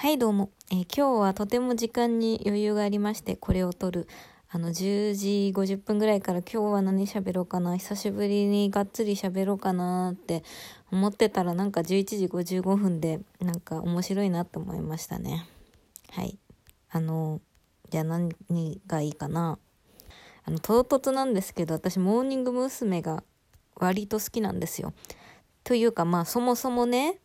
はいどうも、えー今日はとても時間に余裕がありましてこれを撮る。あの10時50分ぐらいから今日は何喋ろうかな。久しぶりにがっつり喋ろうかなって思ってたらなんか11時55分でなんか面白いなって思いましたね。はい。あのじゃあ何がいいかな。あの唐突なんですけど私モーニング娘。が割と好きなんですよ。というかまあそもそもね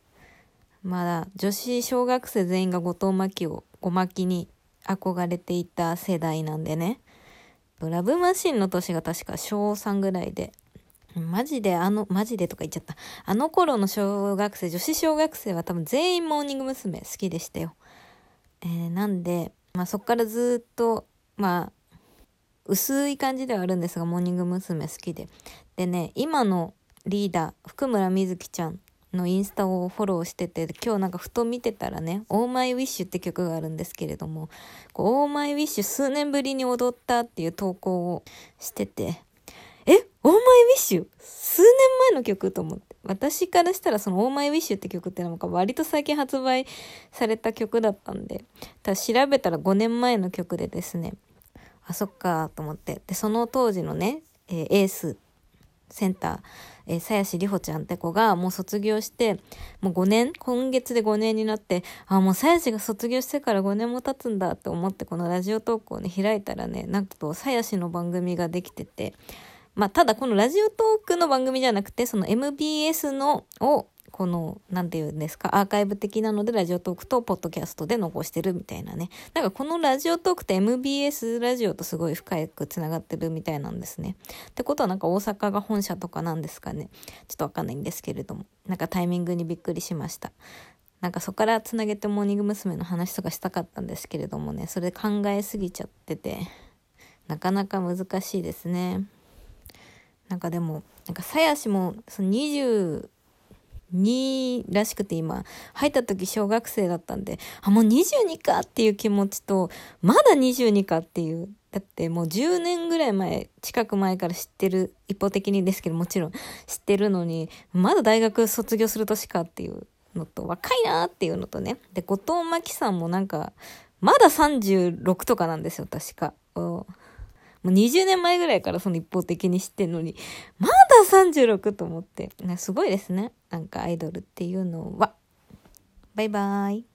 まだ女子小学生全員が後藤真希をごまきに憧れていた世代なんでね。ラブマシンの年が確か小3ぐらいで。マジであの、マジでとか言っちゃった。あの頃の小学生、女子小学生は多分全員モーニング娘。好きでしたよ。えー、なんで、まあそっからずっと、まあ、薄い感じではあるんですが、モーニング娘。好きで。でね、今のリーダー、譜久村聖ちゃんのインスタをフォローしてて、今日なんかふと見てたらね、 Oh my wish って曲があるんですけれども、 Oh my wish 数年ぶりに踊ったっていう投稿をしてて、え Oh my wish 数年前の曲と思って。私からしたらその Oh my wish って曲ってなんか割と最近発売された曲だったんで、ただ調べたら5年前の曲でですね、あ、そっかと思って。で、その当時のね、えー、エースセンター、えー、鞘師里穂ちゃんって子がもう卒業して、もう5年今月で5年になって、あ、もう鞘師が卒業してから5年も経つんだって思ってこのラジオトークをね、開いたらね、なんと鞘師の番組ができてて、まあ、ただこのラジオトークの番組じゃなくて、その MBS のをこの、なんていうんですか、アーカイブ的なのでラジオトークとポッドキャストで残してるみたいなね。なんかこのラジオトークって MBS ラジオとすごい深く繋がってるみたいなんですね。ってことはなんか大阪が本社とかなんですかね。ちょっとわかんないんですけれども。なんかタイミングにびっくりしました。なんかそこからつなげてモーニング娘。の話とかしたかったんですけれどもね、それ考えすぎちゃってて、なかなか難しいですね。なんかでも、なんか、さやしも、その20、2らしくて今、入った時小学生だったんで、あ、もう22かっていう気持ちと、まだ22かっていう。だってもう10年ぐらい前、近く前から知ってる、一方的にですけどもちろん知ってるのに、まだ大学卒業する年かっていうのと、若いなっていうのとね。で、後藤真希さんもなんか、まだ36とかなんですよ、確か。もう20年前ぐらいからその一方的に知ってんのに、まだ36と思って、すごいですね。なんかアイドルっていうのは。バイバーイ。